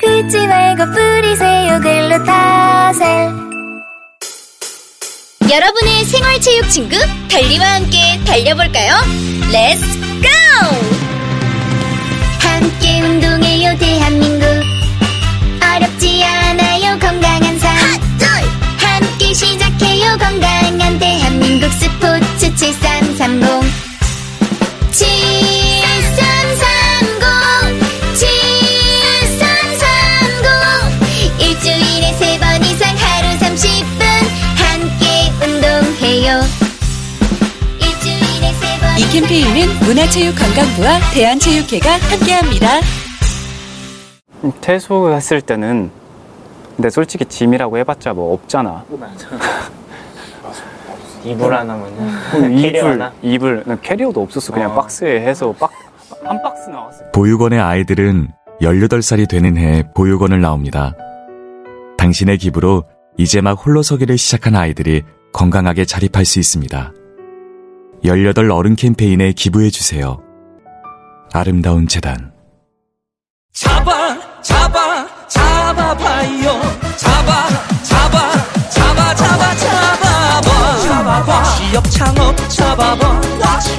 긁지 말고 뿌리세요 글루타셀. 여러분의 생활체육 친구 달리와 함께 달려볼까요? Let's go! 함께 운동해요 대한민국. 어렵지 않아요 건강한 삶. 함께 시작해요 건강한 대한민국 스포츠 7330 7330 이 캠페인은 문화체육관광부와 대한체육회가 함께합니다. 퇴소했을 때는 근데 솔직히 짐이라고 해봤자 뭐 없잖아. 이불 캐리어 이불 하나? 이불 난 캐리어도 없었어. 그냥 어. 박스에 해서 박 한 박스 나왔어. 보육원의 아이들은 18살이 되는 해 보육원을 나옵니다. 당신의 기부로 이제 막 홀로 서기를 시작한 아이들이 건강하게 자립할 수 있습니다. 18 어른 캠페인에 기부해주세요. 아름다운 재단. 잡아 잡아 잡아봐요. 잡아 잡아 잡아 잡아 잡아봐. 잡아봐. 취업 창업 잡아봐.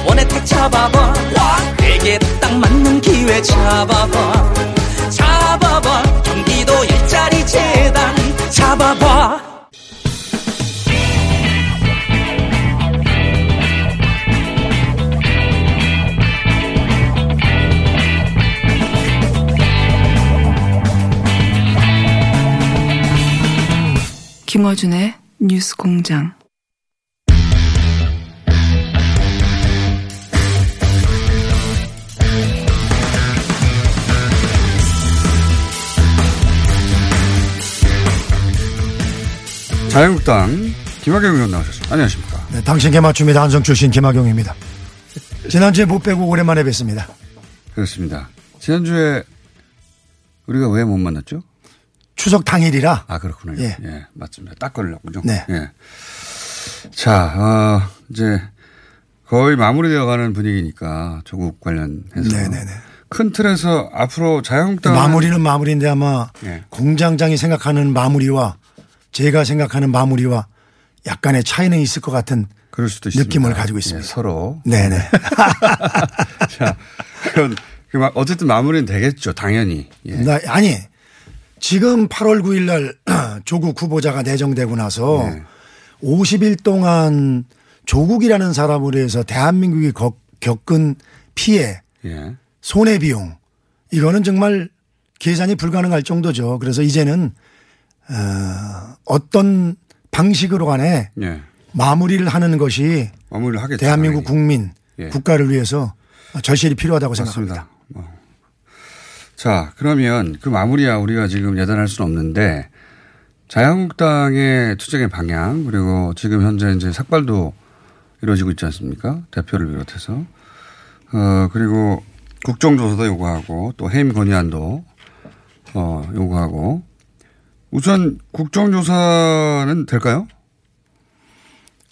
원혜택 잡아봐. 내게 딱 맞는 기회 잡아봐. 잡아봐. 경기도 일자리 재단. 잡아봐 김어준의 뉴스 공장. 자유한국당 김학영 의원 나오셨습니다. 안녕하십니까. 네, 당신께 맞춥니다. 한성 출신 김학용입니다. 지난주에 못 빼고 오랜만에 뵙습니다. 그렇습니다. 지난주에 우리가 왜 못 만났죠? 추석 당일이라. 아, 그렇군요. 예. 예, 맞습니다. 딱 걸렸군요. 네. 예. 자, 어, 이제 거의 마무리되어 가는 분위기니까 조국 관련해서. 네네네. 큰 틀에서 앞으로 자유한국당. 마무리는 마무리인데 아마 예. 공장장이 생각하는 마무리와 제가 생각하는 마무리와 약간의 차이는 있을 것 같은 그럴 수도 있습니다. 느낌을 가지고 있습니다. 예, 서로. 네네. 자, 그건 그 마- 어쨌든 마무리는 되겠죠. 당연히. 예. 나, 아니 지금 8월 9일 날 조국 후보자가 내정되고 나서 네. 50일 동안 조국이라는 사람으로 해서 대한민국이 겪- 겪은 피해, 예. 손해 비용 이거는 정말 계산이 불가능할 정도죠. 그래서 이제는 어, 어떤 방식으로 간에 예. 마무리를 하는 것이 마무리를. 대한민국. 국민 예. 국가를 위해서 절실히 필요하다고 생각합니다. 맞습니다. 뭐. 자, 그러면 그 마무리야 우리가 지금 예단할 수는 없는데 자유한국당의 투쟁의 방향 그리고 지금 현재 이제 삭발도 이루어지고 있지 않습니까? 대표를 비롯해서. 어, 그리고 국정조사도 요구하고 또 해임 건의안도 어, 요구하고 우선 국정조사는 될까요?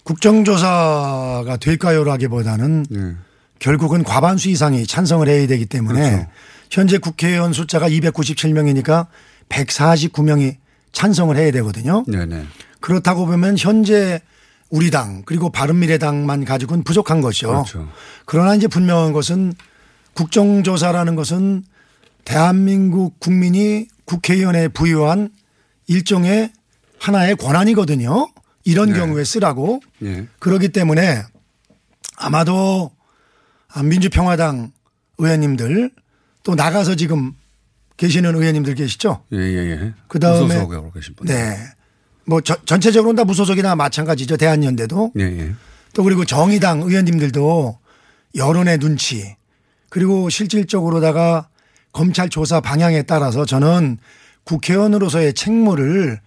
국정조사가 될까요라기보다는 예. 결국은 과반수 이상이 찬성을 해야 되기 때문에 그렇죠. 현재 국회의원 숫자가 297명이니까 149명이 찬성을 해야 되거든요. 네네. 그렇다고 보면 현재 우리 당 그리고 바른미래당만 가지고는 부족한 것이죠. 그렇죠. 그러나 이제 분명한 것은 국정조사라는 것은 대한민국 국민이 국회의원에 부여한 일종의 하나의 권한이거든요. 이런 네. 경우에 쓰라고. 예. 그렇기 때문에 아마도 아, 민주평화당 의원님들 또 나가서 지금 계시는 의원님들 계시죠? 예, 예, 예. 그 다음에 무소속으로 계신 분. 네. 뭐 저- 전체적으로는 다 무소속이나 마찬가지죠. 대한연대도. 예, 예. 또 그리고 정의당 의원님들도 여론의 눈치 그리고 실질적으로다가 검찰 조사 방향에 따라서 저는 국회의원으로서의 책무를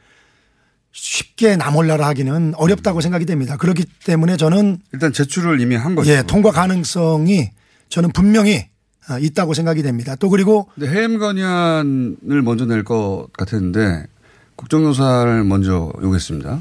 쉽게 나몰라라 하기는 어렵다고 생각이 됩니다. 그렇기 때문에 저는 일단 제출을 이미 한 거죠. 예, 통과 가능성이 저는 분명히 어, 있다고 생각이 됩니다. 또 그리고 근데 해임 건의안을 먼저 낼 것 같았는데 국정조사를 먼저 요구했습니다.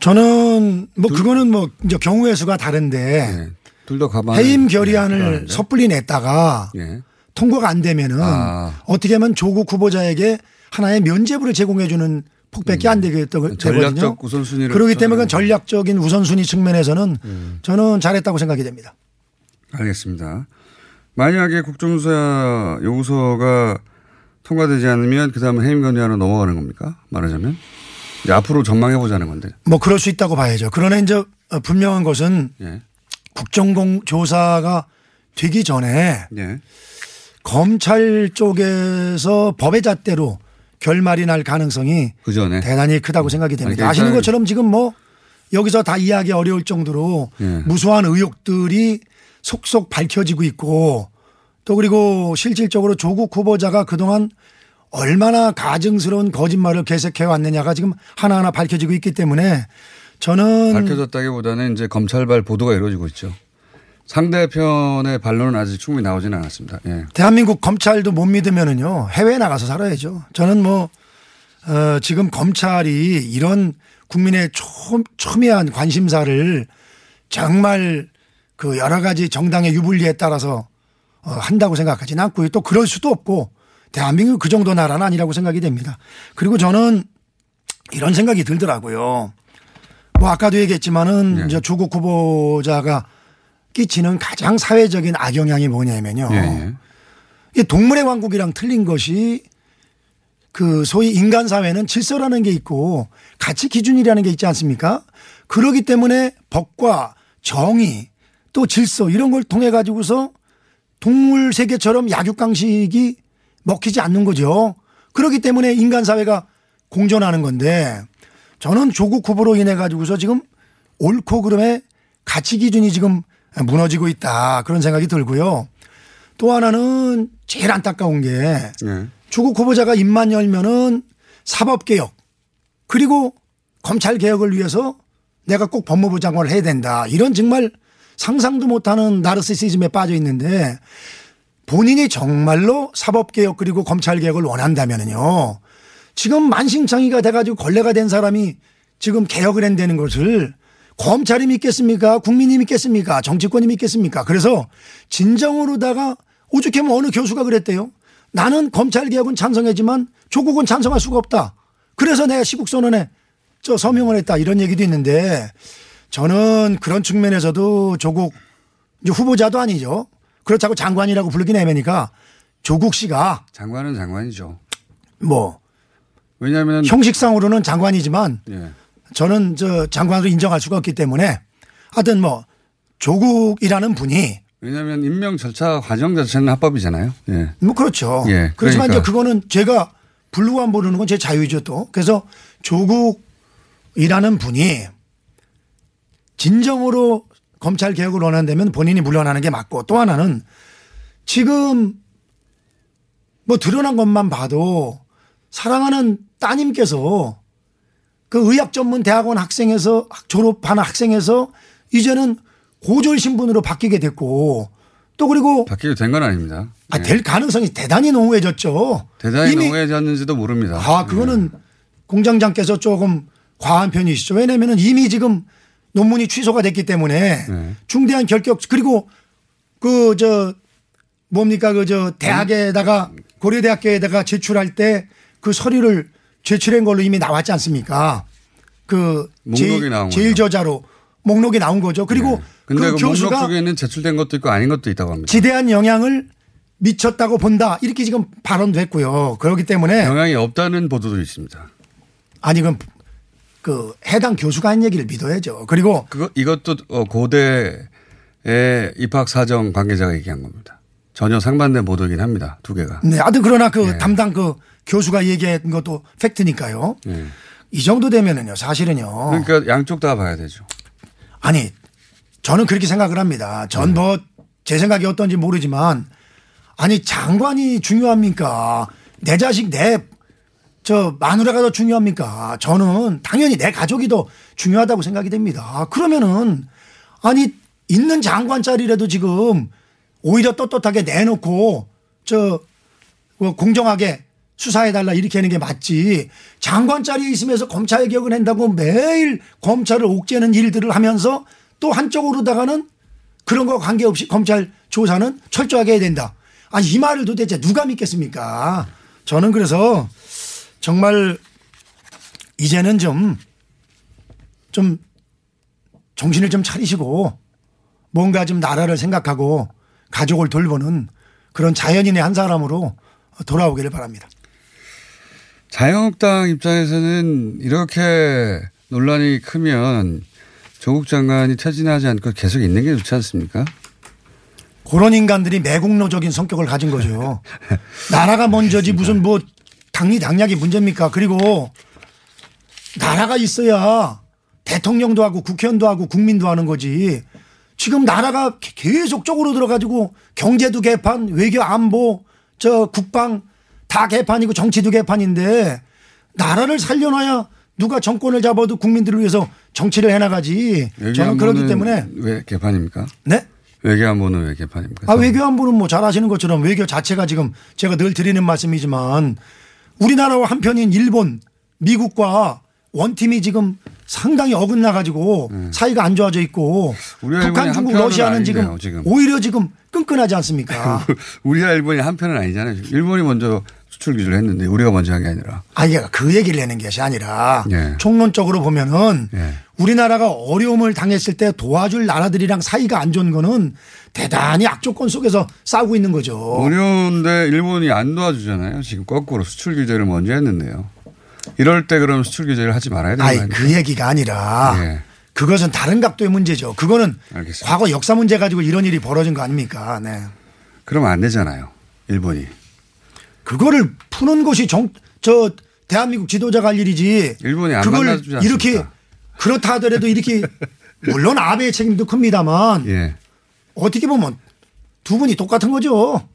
저는 뭐 그거는 뭐 이제 경우의 수가 다른데 둘다 가만. 해임 결의안을 섣불리 냈다가 예. 통과가 안 되면은 아. 어떻게 하면 조국 후보자에게 하나의 면죄부를 제공해 주는 폭밖에 안 되겠다고 음. 음. 그렇기 때문에 전략적인 우선순위 측면에서는 저는 잘했다고 생각이 됩니다. 알겠습니다. 만약에 국정조사 요구서가 통과되지 않으면 그 다음에 해임 건의안으로 넘어가는 겁니까? 말하자면. 앞으로 전망해 보자는 건데. 뭐 그럴 수 있다고 봐야죠. 그러나 이제 어, 분명한 것은 예. 국정공 조사가 되기 전에 예. 검찰 쪽에서 법의 잣대로 결말이 날 가능성이 그 전에. 대단히 크다고 생각이 됩니다. 아시는 것처럼 지금 뭐 여기서 다 이해하기 어려울 정도로 예. 무수한 의혹들이 속속 밝혀지고 있고 또 그리고 실질적으로 조국 후보자가 그동안 얼마나 가증스러운 거짓말을 계속해 왔느냐가 지금 하나하나 밝혀지고 있기 때문에 저는 밝혀졌다기보다는 이제 검찰발 보도가 이루어지고 있죠. 상대편의 반론은 아직 충분히 나오지는 않았습니다. 예. 대한민국 검찰도 못 믿으면은요 해외에 나가서 살아야죠. 저는 뭐 어, 지금 검찰이 이런 국민의 초, 첨예한 관심사를 정말 그 여러 가지 정당의 유불리에 따라서 어, 한다고 생각하지는 않고요. 또 그럴 수도 없고 대한민국 그 정도 나라는 아니라고 생각이 됩니다. 그리고 저는 이런 생각이 들더라고요. 뭐 아까도 얘기했지만은 이제 조국 후보자가 끼치는 가장 사회적인 악영향이 뭐냐면요. 예, 예. 이 동물의 왕국이랑 틀린 것이 그 소위 인간 사회는 질서라는 게 있고 가치 기준이라는 게 있지 않습니까? 그러기 때문에 법과 정의 또 질서 이런 걸 통해 가지고서 동물 세계처럼 약육강식이 먹히지 않는 거죠. 그렇기 때문에 인간 사회가 공존하는 건데 저는 조국 후보로 인해 가지고서 지금 옳고 그름의 가치 기준이 지금 무너지고 있다 그런 생각이 들고요. 또 하나는 제일 안타까운 게 예. 조국 후보자가 입만 열면은 사법개혁 그리고 검찰개혁을 위해서 내가 꼭 법무부 장관을 해야 된다. 이런 정말 상상도 못하는 나르시시즘에 빠져 있는데 본인이 정말로 사법개혁 그리고 검찰개혁을 원한다면은요. 지금 만신창이가 돼가지고 걸레가 된 사람이 지금 개혁을 한다는 것을 검찰이 믿겠습니까? 국민이 믿겠습니까? 정치권이 믿겠습니까? 그래서 진정으로다가 오죽하면 어느 교수가 그랬대요. 나는 검찰 개혁은 찬성했지만 조국은 찬성할 수가 없다. 그래서 내가 시국선언에 저 서명을 했다. 이런 얘기도 있는데 저는 그런 측면에서도 조국 후보자도 아니죠. 그렇다고 장관이라고 부르긴 애매니까 조국 씨가 장관은 장관이죠. 뭐 왜냐하면 형식상으로는 장관이지만 예. 저는 저 장관으로 인정할 수가 없기 때문에 하여튼 뭐 조국이라는 분이 왜냐하면 임명 절차 과정 자체는 합법이잖아요. 예. 뭐 그렇죠. 예, 그렇지만 그러니까. 이제 그거는 제가 부르고 안 부르는 건 제 자유죠 또. 그래서 조국이라는 분이 진정으로 검찰 개혁을 원한다면 본인이 물러나는 게 맞고 또 하나는 지금 뭐 드러난 것만 봐도 사랑하는 따님께서 그 의학 전문 대학원 학생에서 졸업한 학생에서 이제는 고졸 신분으로 바뀌게 됐고 또 그리고 바뀌게 된 건 아닙니다. 아, 예. 될 가능성이 대단히 농후해졌죠. 대단히 농해졌는지도 모릅니다. 아, 그거는 공장장께서 조금 과한 편이시죠. 왜냐면은 이미 지금 논문이 취소가 됐기 때문에 네. 중대한 결격 그리고 그 저 뭡니까 그 저 대학에다가 고려대학교에다가 제출할 때 그 서류를 제출한 걸로 이미 나왔지 않습니까? 그 목록이 제일, 제일. 저자로 목록이 나온 거죠. 그리고 근데 그 그, 목록 교수가 쪽에는 제출된 것도 있고 아닌 것도 있다고 합니다. 지대한 영향을 미쳤다고 본다. 이렇게 지금 발언도 했고요. 그렇기 때문에 영향이 없다는 보도도 있습니다. 아니 그럼 그 해당 교수가 한 얘기를 믿어야죠. 그리고 그거 이것도 어, 고대의 입학 사정 관계자가 얘기한 겁니다. 전혀 상반된 보도이긴 합니다. 두 개가. 네, 하여튼 그러나 그 예. 담당 그 교수가 얘기한 것도 팩트니까요. 예. 이 정도 되면은요, 사실은요. 그러니까 양쪽 다 봐야 되죠. 아니, 저는 그렇게 생각을 합니다. 전 뭐 제 생각이 어떤지 모르지만 아니 장관이 중요합니까? 내 자식 내 저 마누라가 더 중요합니까? 저는 당연히 내 가족이 더 중요하다고 생각이 됩니다. 그러면은 아니 있는 장관 자리라도 지금 오히려 떳떳하게 내놓고 저뭐 공정하게 수사해달라 이렇게 하는 게 맞지. 장관 자리에 있으면서 검찰 개혁을 한다고 매일 검찰을 옥죄는 일들을 하면서 또 한쪽으로다가는 그런 거 관계없이 검찰 조사는 철저하게 해야 된다. 아니 이 말을 도대체 누가 믿겠습니까? 저는 그래서 정말 이제는 좀, 좀 정신을 좀 차리시고 뭔가 좀 나라를 생각하고 가족을 돌보는 그런 자연인의 한 사람으로 돌아오기를 바랍니다. 자유한국당 입장에서는 이렇게 논란이 크면 조국 장관이 퇴진하지 않고 계속 있는 게 좋지 않습니까? 그런 인간들이 매국노적인 성격을 가진 거죠. 나라가 먼저지 무슨 뭐 당리 당략이 문제입니까? 그리고 나라가 있어야 대통령도 하고 국회의원도 하고 국민도 하는 거지. 지금 나라가 계속적으로 들어가지고 경제도 개판, 외교 안보, 저 국방 다 개판이고 정치도 개판인데 나라를 살려놔야 누가 정권을 잡아도 국민들을 위해서 정치를 해나가지. 저는 그렇기 때문에 왜 개판입니까? 네? 외교안보는 왜 개판입니까? 아, 외교안보는 뭐잘 아시는 것처럼 외교 자체가 지금 제가 늘 드리는 말씀이지만 우리나라와 한편인 일본, 미국과 원팀이 지금 상당히 어긋나 가지고 사이가 안 좋아져 있고 북한, 중국, 러시아는 지금, 지금. 오히려 지금 끈끈하지 않습니까? 우리와 일본이 한편은 아니잖아요. 일본이 먼저 수출 규제를 했는데 우리가 먼저 한 게 아니라. 아니, 그 얘기를 내는 것이 아니라 예. 총론적으로 보면은 예. 우리나라가 어려움을 당했을 때 도와줄 나라들이랑 사이가 안 좋은 거는 대단히 악조건 속에서 싸우고 있는 거죠. 어려운데 일본이 안 도와주잖아요. 지금 거꾸로 수출 규제를 먼저 했는데요. 이럴 때 그럼 수출 규제를 하지 말아야 되는 거 아니, 아니에요? 그 얘기가 아니라 예. 그것은 다른 각도의 문제죠. 그거는 알겠습니다. 과거 역사 문제 가지고 이런 일이 벌어진 거 아닙니까? 네. 그러면 안 되잖아요. 일본이. 그거를 푸는 것이 정, 저 대한민국 지도자가 할 일이지. 일본이 안 그걸? 이렇게 그렇다 하더라도 이렇게 물론 아베의 책임도 큽니다만 예. 어떻게 보면 두 분이 똑같은 거죠.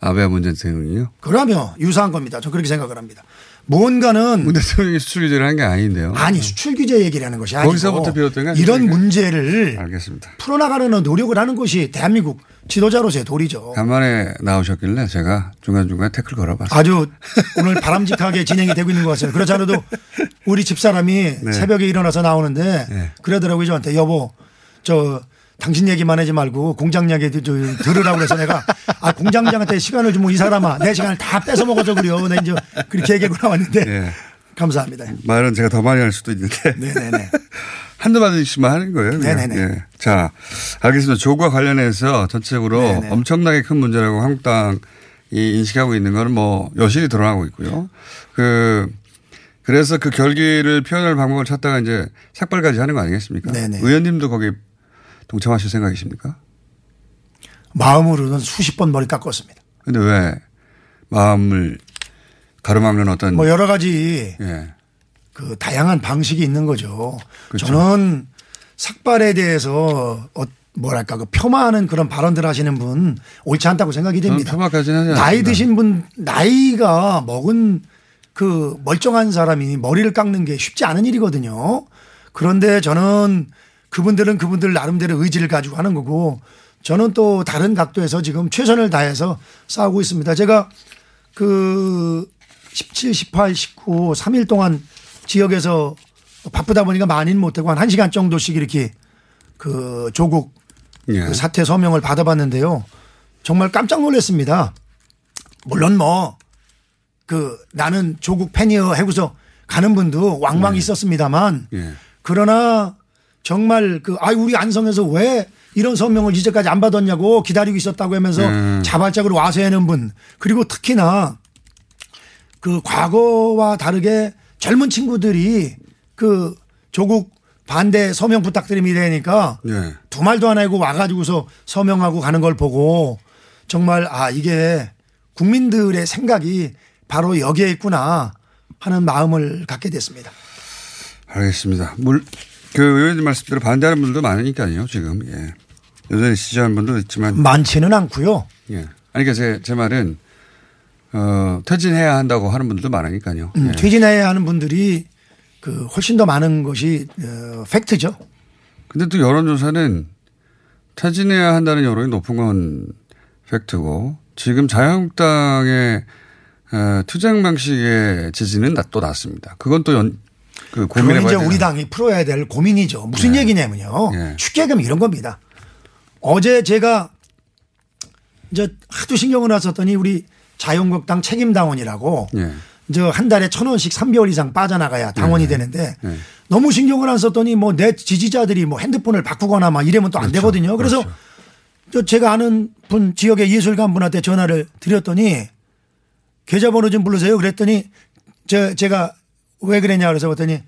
아베 문재인 대통령이요. 그러면 유사한 겁니다. 저는 그렇게 생각을 합니다. 뭔가는 문 대통령이 수출 규제를 한 게 아닌데요. 아니 수출 규제 얘기를 하는 것이 아니고 거기서부터 비롯된 거 아닙니까, 이런 이게? 문제를 알겠습니다. 풀어나가려는 노력을 하는 것이 대한민국 지도자로서의 도리죠. 간만에 나오셨길래 제가 중간중간 태클 걸어봤어요. 아주 오늘 바람직하게 진행이 되고 있는 것 같습니다. 그렇지 않아도 우리 집사람이 네. 새벽에 일어나서 나오는데 네. 그러더라고요 저한테 여보 저 당신 얘기만 하지 말고 공장 얘기 도 들으라고 그래서 내가 아 공장장한테 시간을 주면 이 사람아 내 시간을 다 뺏어 먹어줘 그려. 내 이제 그렇게 얘기하고 나왔는데 예. 감사합니다. 말은 제가 더 많이 할 수도 있는데. 네네네. 한두 마디씩만 하는 거예요. 그냥. 네네네. 예. 자, 알겠습니다. 조과 관련해서 전체적으로 네네. 엄청나게 큰 문제라고 한국당이 인식하고 있는 거는 뭐 여실히 드러나고 있고요. 그, 그래서 그 결기를 표현할 방법을 찾다가 이제 삭발까지 하는 거 아니겠습니까? 네네. 의원님도 거기 동참하실 생각이십니까? 마음으로는 수십 번 머리 깎았습니다. 근데 왜 마음을 가로막는 어떤 뭐 여러 가지 예. 그 다양한 방식이 있는 거죠. 그렇죠. 저는 삭발에 대해서 어 뭐랄까 그 폄하하는 그런 발언들 하시는 분 옳지 않다고 생각이 됩니다. 폄하까지는. 나이 드신 분 나이가 먹은 그 멀쩡한 사람이 머리를 깎는 게 쉽지 않은 일이거든요. 그런데 저는 그분들은 그분들 나름대로 의지를 가지고 하는 거고 저는 또 다른 각도에서 지금 최선을 다해서 싸우고 있습니다. 제가 그 17, 18, 19, 3일 동안 지역에서 바쁘다 보니까 많이는 못하고 한 1시간 정도씩 이렇게 그 조국 예. 그 사퇴 서명을 받아봤는데요. 정말 깜짝 놀랐습니다. 물론 뭐 그 나는 조국 팬이여 하고서 가는 분도 왕왕 있었습니다만 예. 그러나 정말 그 아 우리 안성에서 왜 이런 서명을 이제까지 안 받았냐고 기다리고 있었다고 하면서 음. 자발적으로 와서 하는 분 그리고 특히나 그 과거와 다르게 젊은 친구들이 그 조국 반대 서명 부탁드립니다 하니까 예. 두 말도 안 하고 와가지고서 서명하고 가는 걸 보고 정말 아 이게 국민들의 생각이 바로 여기에 있구나 하는 마음을 갖게 됐습니다. 알겠습니다. 물, 그 의원님 말씀대로 반대하는 분들도 많으니까요, 지금. 예. 여전히 지지하는 분도 있지만. 많지는 않고요. 예. 아니, 그러니까 제, 제 말은, 어, 퇴진해야 한다고 하는 분들도 많으니까요. 음, 예. 퇴진해야 하는 분들이 그 훨씬 더 많은 것이 어, 팩트죠. 근데 또 여론조사는 퇴진해야 한다는 여론이 높은 건 팩트고 지금 자유한국당의 어, 투쟁 방식의 지지는 나- 또 낮습니다. 그건 또 연, 그 고민해봐야 이제 우리 당이 풀어야 될 고민이죠. 무슨 네. 얘기냐면요. 예. 쉽게 얘기하면 이런 겁니다. 어제 제가 이제 하도 신경을 안 썼더니 우리 자유한국당 책임당원이라고 예. 이제 한 달에 천 원씩 3개월 이상 빠져나가야 당원이 되는데 예. 너무 신경을 안 썼더니 뭐 내 지지자들이 뭐 핸드폰을 바꾸거나 막 이러면 또안 그렇죠. 되거든요. 그래서 저 제가 아는 분 지역의 예술가 한 분한테 전화를 드렸더니 계좌번호 좀 불러세요. 그랬더니 저 제가 왜 그랬냐 그래서 봤더니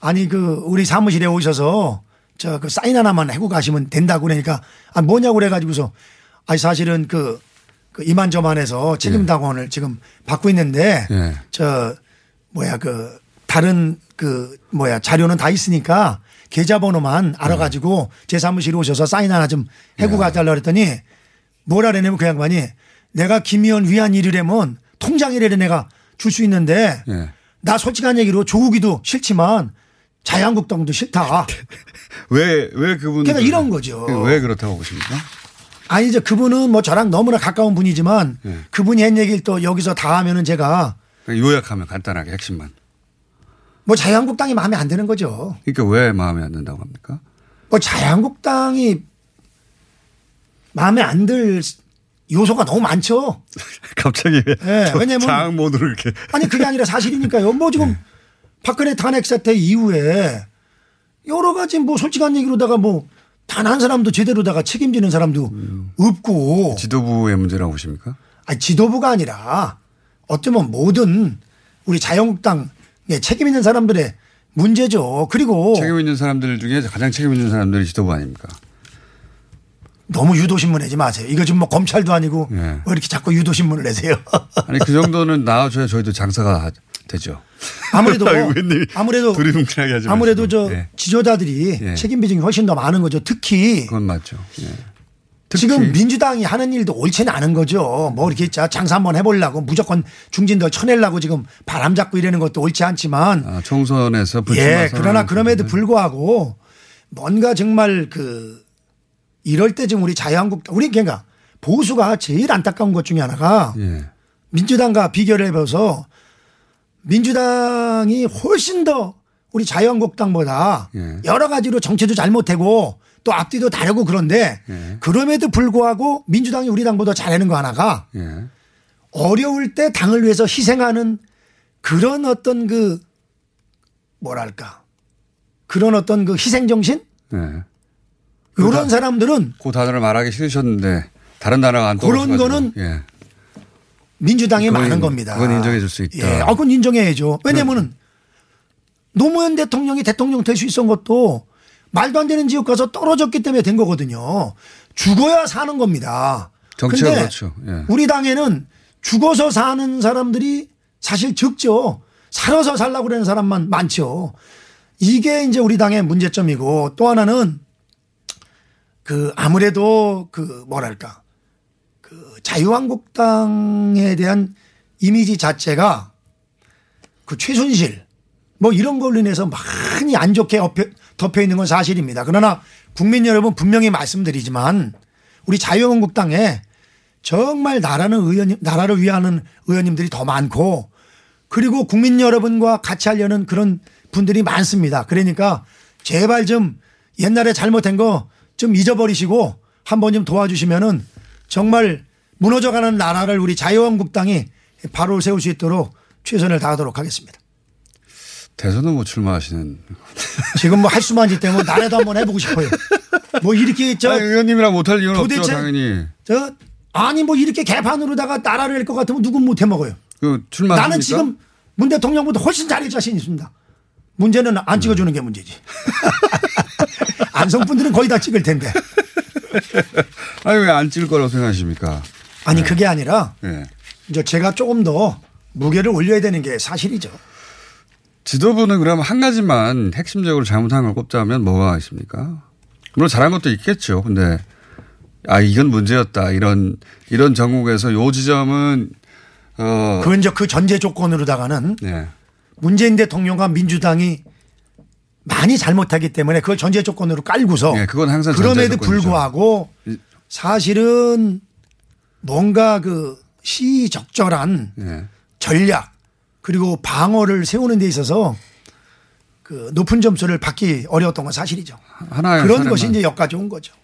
아니 그 우리 사무실에 오셔서 저 그 사인 하나만 해고 가시면 된다고 그러니까 아 뭐냐고 그래가지고서 아니 사실은 그, 그 이만저만해서 책임 당원을 지금 받고 있는데 예. 저 뭐야 그 다른 그 뭐야 자료는 다 있으니까 계좌번호만 알아가지고 제 사무실에 오셔서 사인 하나 좀 해고 가달라 그랬더니 뭐라 그러냐면 그 양반이 내가 김의원 위안 일이라면 통장이라도 내가 줄 수 있는데 예. 나 솔직한 얘기로 조국이도 싫지만 자유한국당도 싫다. 왜, 왜 그분. 그러니까 이런 거죠. 왜 그렇다고 보십니까? 아니 이제 그분은 뭐 저랑 너무나 가까운 분이지만 예. 그분이 한 얘기를 또 여기서 다 하면은 제가 그러니까 요약하면 간단하게 핵심만. 뭐 자유한국당이 마음에 안 드는 거죠. 그러니까 왜 마음에 안 든다고 합니까? 뭐 자유한국당이 마음에 안 들 요소가 너무 많죠. 갑자기 왜 예, 저 왜냐면- 장악 모드로 이렇게. 아니 그게 아니라 사실이니까요. 뭐 지금 박근혜 탄핵 사태 이후에 여러 가지 뭐 솔직한 얘기로다가 뭐 단 한 사람도 제대로다가 책임지는 사람도 없고 지도부의 문제라고 보십니까? 아니 지도부가 아니라 어쩌면 모든 우리 자유한국당에 책임 있는 사람들의 문제죠. 그리고 책임 있는 사람들 중에 가장 책임 있는 사람들이 지도부 아닙니까? 너무 유도신문 내지 마세요. 이거 지금 뭐 검찰도 아니고 예. 왜 이렇게 자꾸 유도신문을 내세요. 아니 그 정도는 나와줘야 저희도 장사가 되죠. 아무래도 웬일. 아무래도 아무래도. 저 예. 지도자들이 예. 책임 비중이 훨씬 더 많은 거죠. 특히 그건 맞죠. 예. 지금 민주당이 하는 일도 옳지는 않은 거죠. 뭐 이렇게 자- 장사 한번 해보려고 무조건 중진들 쳐내려고 지금 바람 잡고 이러는 것도 옳지 않지만 아, 총선에서 예, 그러나 그럼에도 불구하고 뭔가 정말 그 이럴 때 지금 우리 자유한국당 우리 그러니까 보수가 제일 안타까운 것 중에 하나가 예. 민주당과 비교를 해봐서 민주당이 훨씬 더 우리 자유한국당보다 예. 여러 가지로 정체도 잘못되고 또 앞뒤도 다르고 그런데 예. 그럼에도 불구하고 민주당이 우리 당보다 잘하는 거 하나가 예. 어려울 때 당을 위해서 희생하는 그런 어떤 그 뭐랄까 그런 어떤 그 희생 정신 예. 이런 사람들은 그 단어를 말하기 싫으셨는데 다른 단어가 안 떠오르셔가지고. 거는 예. 민주당에 그건- 많은 겁니다. 그건 인정해 줄 수 있다. 예, 아, 그건 인정해야죠. 왜냐면은 노무현 대통령이 대통령 될 수 있었던 것도 말도 안 되는 지역 가서 떨어졌기 때문에 된 거거든요. 죽어야 사는 겁니다. 정치가 그렇죠. 예. 우리 당에는 죽어서 사는 사람들이 사실 적죠. 살아서 살라고 그러는 사람만 많죠. 이게 이제 우리 당의 문제점이고 또 하나는 그 아무래도 그 뭐랄까 그 자유한국당에 대한 이미지 자체가 그 최순실 뭐 이런 걸로 인해서 많이 안 좋게 엎여- 덮여 있는 건 사실입니다. 그러나 국민 여러분 분명히 말씀드리지만 우리 자유한국당에 정말 나라는 의원 나라를 위하는 의원님들이 더 많고 그리고 국민 여러분과 같이 하려는 그런 분들이 많습니다. 그러니까 제발 좀 옛날에 잘못한 거 좀 잊어버리시고 한번 좀 도와주시면은 정말 무너져가는 나라를 우리 자유한국당이 바로 세울 수 있도록 최선을 다하도록 하겠습니다. 대선은 못 출마하시는. 지금 뭐 할 수만 있기 때문에 나라도 한번 해보고 싶어요. 뭐 이렇게 저 아니, 의원님이랑 못할 이유는 없죠, 도대체 당연히. 저 아니 뭐 이렇게 개판으로다가 나라를 낼것 같으면 누군 못 해 먹어요. 그 출마 나는 지금 문 대통령보다 훨씬 잘할 자신 있습니다. 문제는 안 찍어주는 게 문제지. 안성 분들은 거의 다 찍을 텐데. 아니 왜 안 찍을 거라고 생각하십니까? 아니 그게 아니라 예. 이제 제가 조금 더 무게를 올려야 되는 게 사실이죠. 지도부는 그럼 한 가지만 핵심적으로 잘못한 걸 꼽자면 뭐가 있습니까? 물론 잘한 것도 있겠죠. 근데 아 이건 문제였다. 이런 이런 전국에서 요 지점은 어. 그 이제 그 전제 조건으로다가는 네. 문재인 대통령과 민주당이 많이 잘못하기 때문에 그걸 전제 조건으로 깔고서 네, 그건 항상 그럼에도. 불구하고 사실은 뭔가 그 시적절한 네. 전략 그리고 방어를 세우는 데 있어서 그 높은 점수를 받기 어려웠던 건 사실이죠. 하나의 그런. 것이 이제 여기까지 온 거죠.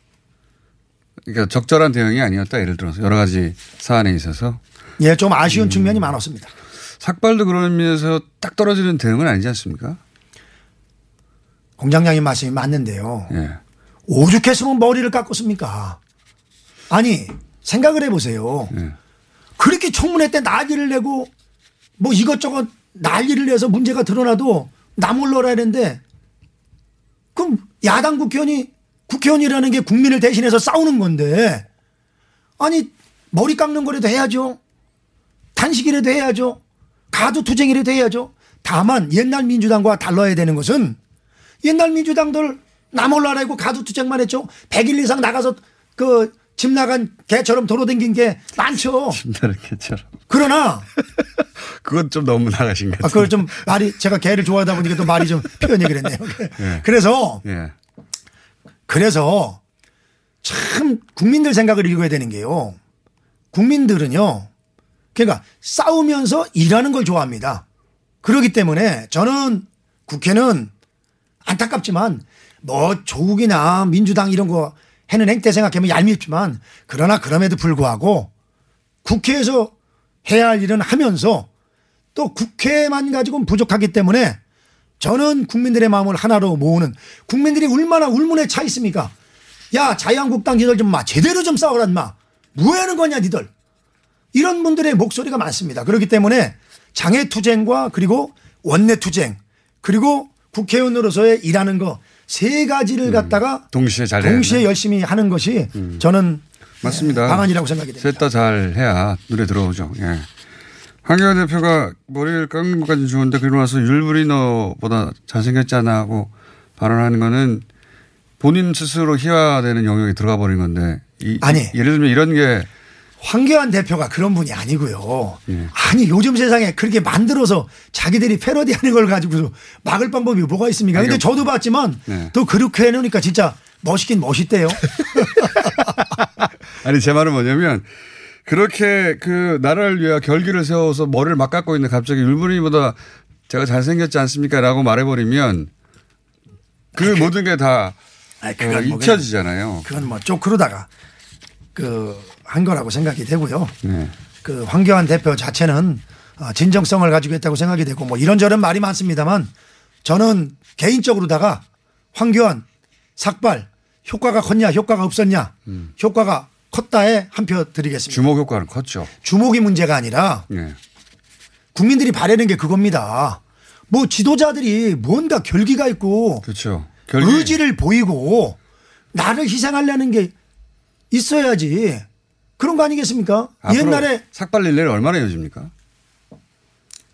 그러니까 적절한 대응이 아니었다. 예를 들어서 여러 가지 사안에 있어서. 예, 좀 아쉬운 음. 측면이 많았습니다. 삭발도 그런 의미에서 딱 떨어지는 대응은 아니지 않습니까? 공장장님 말씀이 맞는데요. 예. 오죽했으면 머리를 깎았습니까? 아니, 생각을 해보세요. 예. 그렇게 청문회 때 난리를 내고 뭐 이것저것 난리를 내서 문제가 드러나도 나몰라라 했는데 그럼 야당 국회의원이 국회의원이라는 게 국민을 대신해서 싸우는 건데 아니 머리 깎는 거라도 해야죠. 단식이라도 해야죠. 가두투쟁이라도 해야죠. 다만 옛날 민주당과 달라야 되는 것은 옛날 민주당들 나몰라라 고 가두투쟁만 했죠. 100일 이상 나가서 그 집 나간 개처럼 돌아다닌 게 많죠. 진짜로 개처럼. 그러나 그건 좀 너무 나가신 것 아, 같아요. 그걸 좀 말이 제가 개를 좋아하다 보니까 또 말이 좀 표현 얘기를 했네요. 예. 그래서 예. 그래서 참 국민들 생각을 읽어야 되는 게요. 국민들은요. 그러니까 싸우면서 일하는 걸 좋아합니다. 그렇기 때문에 저는 국회는 안타깝지만 뭐 조국이나 민주당 이런 거 해는 행태 생각하면 얄밉지만 그러나 그럼에도 불구하고 국회에서 해야 할 일은 하면서 또 국회만 가지고는 부족하기 때문에 저는 국민들의 마음을 하나로 모으는 국민들이 얼마나 울문에 차 있습니까? 야 자유한국당 니들 좀 마 제대로 좀 싸우라 마. 뭐 하는 거냐 니들. 이런 분들의 목소리가 많습니다. 그렇기 때문에 장애투쟁과 그리고 원내투쟁 그리고 국회의원으로서의 일하는 거 세 가지를 갖다가 동시에 잘 동시에. 열심히 하는 것이 저는 맞습니다. 방안이라고 생각이 됩니다. 셋 다 잘 해야 눈에 들어오죠. 예. 황교안 대표가 머리를 깎는 것까지 좋은데 그러고 나서 율브리 너보다 잘생겼잖아 하고 발언하는 거는 본인 스스로 희화되는 영역에 들어가 버린 건데. 이- 아니. 예를 들면 이런 게 황교안 대표가 그런 분이 아니고요. 예. 아니 요즘 세상에 그렇게 만들어서 자기들이 패러디하는 걸 가지고 막을 방법이 뭐가 있습니까? 근데 아니, 저도 봤지만 네. 또 그렇게 해놓으니까 진짜 멋있긴 멋있대요. 아니 제 말은 뭐냐면 그렇게 그 나라를 위해 결기를 세워서 머리를 막 깎고 있는데 갑자기 율무리보다 제가 잘생겼지 않습니까?라고 말해버리면 그 모든 게다 어, 뭐 잊혀지잖아요. 그건 뭐좀 그러다가 그 한 거라고 생각이 되고요. 네. 그 황교안 대표 자체는 어, 진정성을 가지고 있다고 생각이 되고 뭐 이런저런 말이 많습니다만 저는 개인적으로다가 황교안 삭발 효과가 컸냐 효과가 없었냐 효과가 컸다에 한 표 드리겠습니다. 주목 효과는 컸죠. 주목이 문제가 아니라 네. 국민들이 바라는 게 그겁니다. 뭐 지도자들이 뭔가 결기가 있고 그렇죠. 의지를 보이고 나를 희생하려는 게 있어야지 그런 거 아니겠습니까? 옛날에 삭발 릴레이를 얼마나 이어집니까?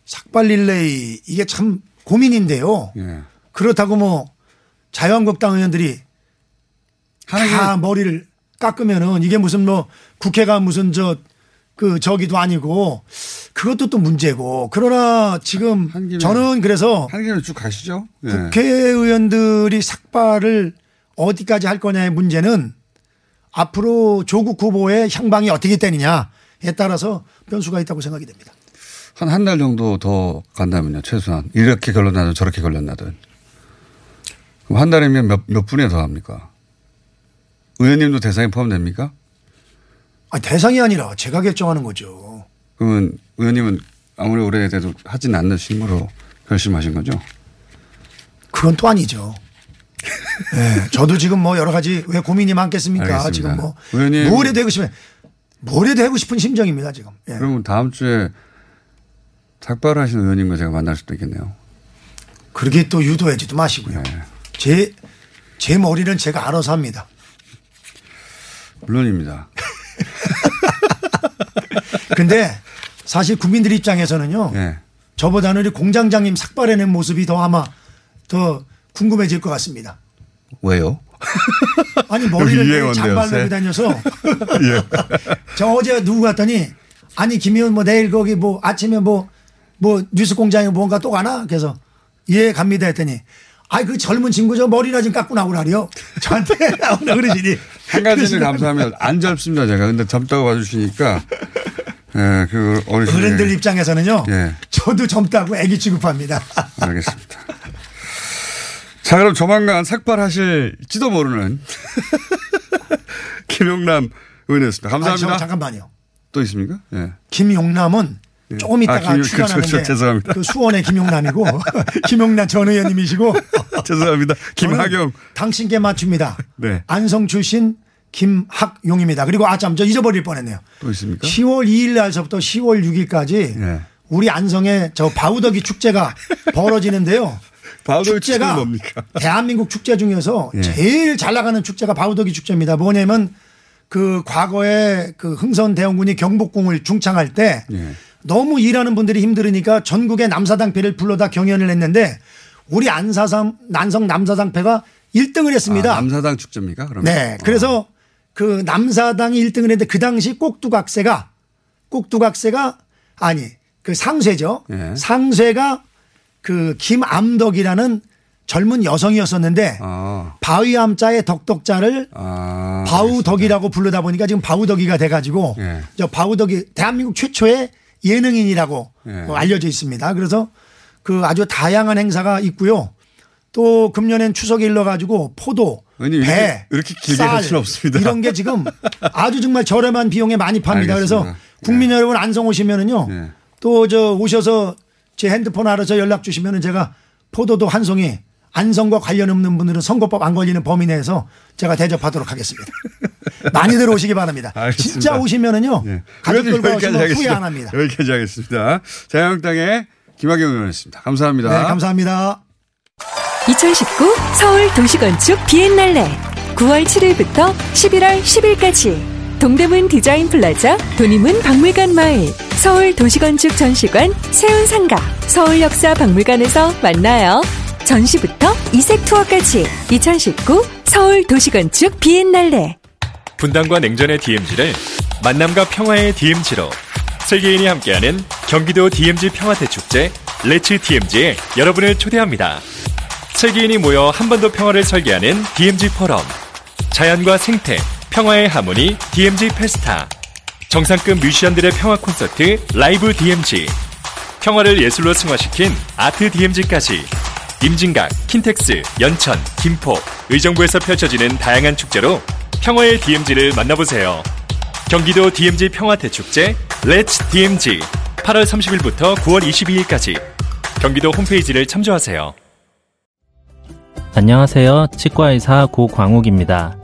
삭발 릴레이 이게 참 고민인데요. 예. 그렇다고 뭐 자유한국당 의원들이 다 머리를 깎으면은 이게 무슨 뭐 국회가 무슨 저 그 저기도 아니고 그것도 또 문제고 그러나 지금 저는 그래서 한 개는 쭉 가시죠. 예. 국회의원들이 삭발을 어디까지 할 거냐의 문제는 앞으로 조국 후보의 향방이 어떻게 되느냐에 따라서 변수가 있다고 생각이 됩니다. 한 한 달 정도 더 간다면요. 최소한 이렇게 걸러나든 저렇게 걸러나든. 그럼 한 달이면 몇, 몇 분에 더 합니까? 의원님도 대상에 포함됩니까? 아니, 대상이 아니라 제가 결정하는 거죠. 그러면 의원님은 아무리 오래돼도 하진 않는 식으로 결심하신 거죠? 그건 또 아니죠. 네, 저도 지금 뭐 여러 가지 왜 고민이 많겠습니까? 알겠습니다. 지금 뭐 의원님. 뭐래도 하고 싶으면 뭐래도 하고 싶은 심정입니다 지금. 예. 그러면 다음 주에 삭발하신 의원님과 제가 만날 수도 있겠네요. 그렇게 또 유도하지도 마시고요. 네. 제, 제 머리는 제가 알아서 합니다. 물론입니다. 근데 사실 국민들 입장에서는요. 예. 저보다는 우리 공장장님 삭발해낸 모습이 더 아마 더 궁금해질 것 같습니다. 왜요? 아니 머리를 장발로. 다녀서 예. 저 어제 누구 갔더니 아니 김희원 뭐 내일 거기 뭐 아침에 뭐뭐 뉴스 공장에 뭔가 또 가나 그래서 예 갑니다 했더니 아이 그 젊은 친구 저 머리나 좀 깎고 나오라리요 저한테 나오나 그러시니 한 가지는 감사하면 안 젊습니다 제가. 근데 젊다고 봐주시니까 예, 그 어르신 어른들 입장에서는요 예, 저도 젊다고 애기 취급합니다. 알겠습니다. 자 그럼 조만간 삭발하실지도 모르는 김용남 의원이었습니다. 감사합니다. 아니, 저 잠깐만요. 또 있습니까? 예. 김용남은 조금 아, 있다가 김- 출연하는데 그렇죠. 죄송합니다. 그 수원의 김용남이고 김용남 전 의원님이시고 죄송합니다. 김학영. 저는 당신께 맞춥니다. 네. 안성 출신 김학용입니다. 그리고 아참 저 잊어버릴 뻔했네요. 또 있습니까? 10월 2일 날서부터 10월 6일까지 예. 우리 안성에 저 바우더기 축제가 벌어지는데요. 축제는 축제가 뭡니까? 대한민국 축제 중에서 예. 제일 잘 나가는 축제가 바우더기 축제입니다. 뭐냐면 그 과거에 그 흥선 대원군이 경복궁을 중창할 때 예. 너무 일하는 분들이 힘들으니까 전국의 남사당패를 불러다 경연을 했는데 우리 안사상 난성 남사당패가 1등을 했습니다. 아, 남사당 축제입니까? 그러면? 네. 그래서 그 남사당이 1등을 했는데 그 당시 꼭두각세가 꼭두각세가 아니 그 상쇠죠. 예. 상쇠가 그 김암덕이라는 젊은 여성이었었는데 아, 바위암자의 덕덕자를 아, 바우덕이라고 부르다 보니까 지금 바우덕이가 돼가지고 예. 저 바우덕이 대한민국 최초의 예능인이라고 예. 어, 알려져 있습니다. 그래서 그 아주 다양한 행사가 있고요. 또 금년엔 추석에 일러가지고 포도, 의원님, 배, 이렇게- 이렇게 길게 쌀 없습니다. 이런 게 지금 아주 정말 저렴한 비용에 많이 팝니다. 그래서 알겠습니다. 국민 여러분 안성 오시면은요. 예. 또저 오셔서 제 핸드폰 알아서 연락 주시면 은 제가 포도도 한 송이 안성과 관련 없는 분들은 선거법 안 걸리는 범위 내에서 제가 대접하도록 하겠습니다. 많이들 오시기 바랍니다. 알겠습니다. 진짜 오시면은요. 예. 가족들과 오시면 후회 하겠습니다. 안 합니다. 여기까지 하겠습니다. 자유한국당의 김학용 의원이었습니다. 감사합니다. 네, 감사합니다. 2019 서울 도시건축 비엔날레 9월 7일부터 11월 10일까지 동대문 디자인 플라자 돈의문 박물관 마을 서울 도시건축 전시관 세운상가 서울역사박물관에서 만나요. 전시부터 이색 투어까지 2019 서울 도시건축 비엔날레 분단과 냉전의 DMZ를 만남과 평화의 DMZ로 세계인이 함께하는 경기도 DMZ 평화대축제 Let's DMZ에 여러분을 초대합니다. 세계인이 모여 한반도 평화를 설계하는 DMZ 포럼 자연과 생태, 평화의 하모니 DMZ Festa 정상급 뮤지션들의 평화 콘서트 Live DMZ 평화를 예술로 승화시킨 Art DMZ까지 임진각, 킨텍스, 연천, 김포, 의정부에서 펼쳐지는 다양한 축제로 평화의 DMZ를 만나보세요. 경기도 DMZ 평화대축제 Let's DMZ 8월 30일부터 9월 22일까지 경기도 홈페이지를 참조하세요. 안녕하세요. 치과의사 고광욱입니다.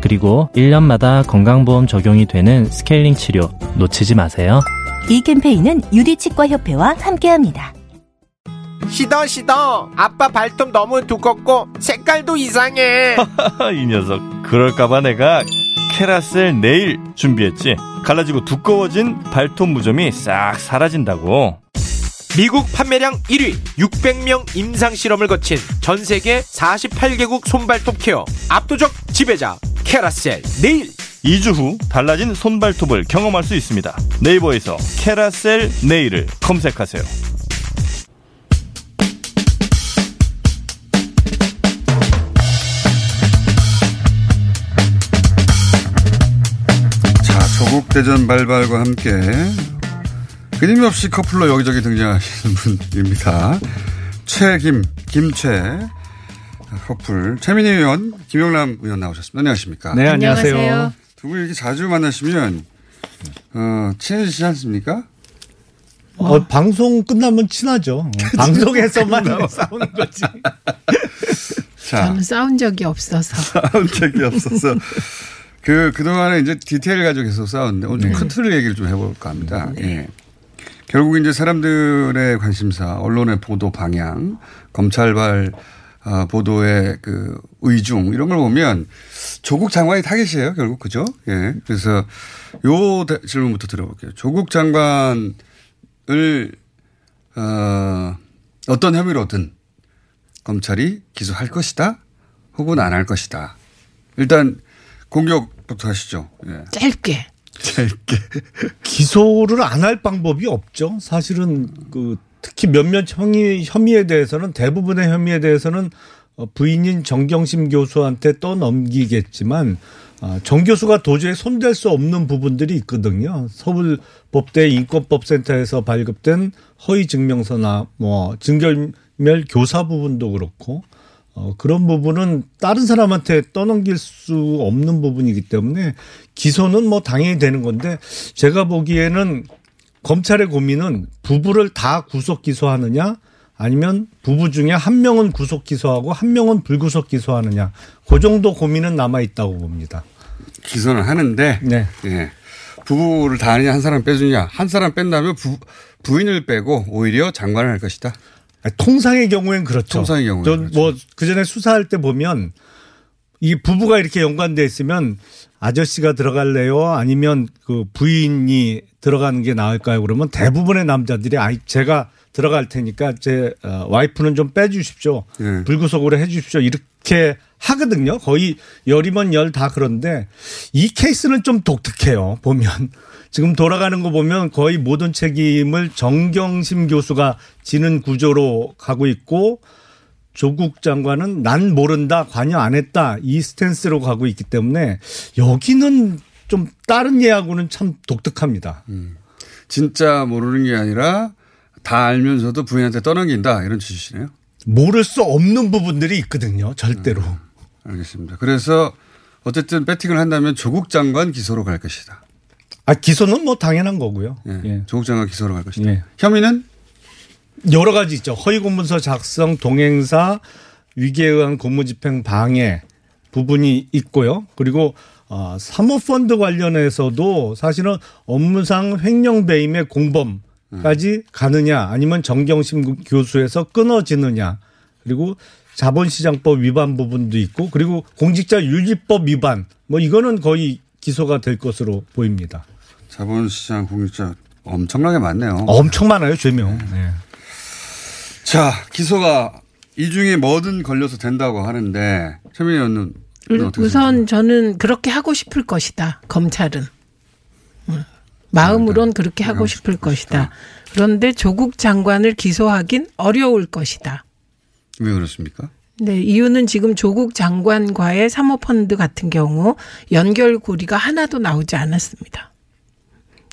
그리고 1년마다 건강보험 적용이 되는 스케일링 치료 놓치지 마세요. 이 캠페인은 유디치과협회와 함께합니다. 시더 시더 아빠 발톱 너무 두껍고 색깔도 이상해 이 녀석 그럴까봐 내가 캐라셀 네일 준비했지 갈라지고 두꺼워진 발톱 무좀이 싹 사라진다고 미국 판매량 1위 600명 임상 실험을 거친 전 세계 48개국 손발톱 케어 압도적 지배자 캐라셀 네일. 2주 후 달라진 손발톱을 경험할 수 있습니다. 네이버에서 캐라셀 네일을 검색하세요. 자, 조국 대전 발발과 함께 끊임없이 커플로 여기저기 등장하시는 분입니다. 최김, 김최 커플. 최민희 의원, 김용남 의원 나오셨습니다. 안녕하십니까? 네, 안녕하세요. 안녕하세요. 두분 이렇게 자주 만나시면, 어, 친해지지 않습니까? 어, 방송 끝나면 친하죠. 어, 방송에서만 싸우는 거지. 자, 저는 싸운 적이 없어서. 싸운 적이 없어서. 그, 그동안에 이제 디테일 가지고 계속 싸웠는데 오늘 좀 네. 큰 틀을 얘기를 좀 해볼까 합니다. 예. 결국 이제 사람들의 관심사, 언론의 보도 방향, 검찰발 어, 보도의 그 의중 이런 걸 보면 조국 장관이 타겟이에요 결국 그죠? 예. 그래서 요 대- 질문부터 들어볼게요. 조국 장관을 어, 어떤 혐의로든 검찰이 기소할 것이다, 혹은 안 할 것이다. 일단 공격부터 하시죠. 예. 짧게. 짧게. 기소를 안 할 방법이 없죠. 사실은 그 특히 몇몇 혐의, 혐의에 대해서는 대부분의 혐의에 대해서는 어, 부인인 정경심 교수한테 떠넘기겠지만 아, 정 교수가 도저히 손댈 수 없는 부분들이 있거든요. 서울 법대 인권법센터에서 발급된 허위 증명서나 뭐 증결 교사 부분도 그렇고 어, 그런 부분은 다른 사람한테 떠넘길 수 없는 부분이기 때문에 기소는 뭐 당연히 되는 건데 제가 보기에는 검찰의 고민은 부부를 다 구속 기소하느냐 아니면 부부 중에 한 명은 구속 기소하고 한 명은 불구속 기소하느냐 그 정도 고민은 남아 있다고 봅니다. 기소는 하는데 네. 예. 부부를 다 하느냐 한 사람 빼주냐 한 사람 뺀다면 부, 부인을 빼고 오히려 장관을 할 것이다. 통상의 경우엔 그렇죠. 통상의 경우엔 뭐그 전에 수사할 때 보면 이 부부가 이렇게 연관돼 있으면 아저씨가 들어갈래요? 아니면 그 부인이 들어가는 게 나을까요? 그러면 대부분의 남자들이 아이 제가 들어갈 테니까 제 어, 와이프는 좀 빼주십시오. 예. 불구속으로 해주십시오. 이렇게 하거든요. 거의 열이면 열 다 그런데 이 케이스는 좀 독특해요. 보면 지금 돌아가는 거 보면 거의 모든 책임을 정경심 교수가 지는 구조로 가고 있고 조국 장관은 난 모른다, 관여 안 했다 이 스탠스로 가고 있기 때문에 여기는 좀 다른 예하고는 참 독특합니다. 진짜 모르는 게 아니라 다 알면서도 부인한테 떠넘긴다 이런 취지시네요. 모를 수 없는 부분들이 있거든요. 절대로. 알겠습니다. 그래서 어쨌든 배팅을 한다면 조국 장관 기소로 갈 것이다. 아 기소는 뭐 당연한 거고요. 예. 조국 장관 기소로 갈 것이다. 예. 혐의는 여러 가지 있죠. 허위 공문서 작성, 동행사, 위기에 의한 공무집행 방해 부분이 있고요. 그리고 어, 사모펀드 관련해서도 사실은 업무상 횡령 배임의 공범까지 가느냐 아니면 정경심 교수에서 끊어지느냐 그리고 자본시장법 위반 부분도 있고 그리고 공직자 윤리법 위반 뭐 이거는 거의 기소가 될 것으로 보입니다. 자본시장 공직자 엄청나게 많네요. 엄청 많아요 죄명. 네. 자 기소가 이 중에 뭐든 걸려서 된다고 하는데 최민희 의원은 어떻게 우선 저는 그렇게 하고 싶을 것이다. 검찰은. 음. 마음으론 그렇게 하고 싶을 것이다. 그런데 조국 장관을 기소하긴 어려울 것이다. 왜 그렇습니까? 네, 이유는 지금 조국 장관과의 사모펀드 같은 경우 연결고리가 하나도 나오지 않았습니다.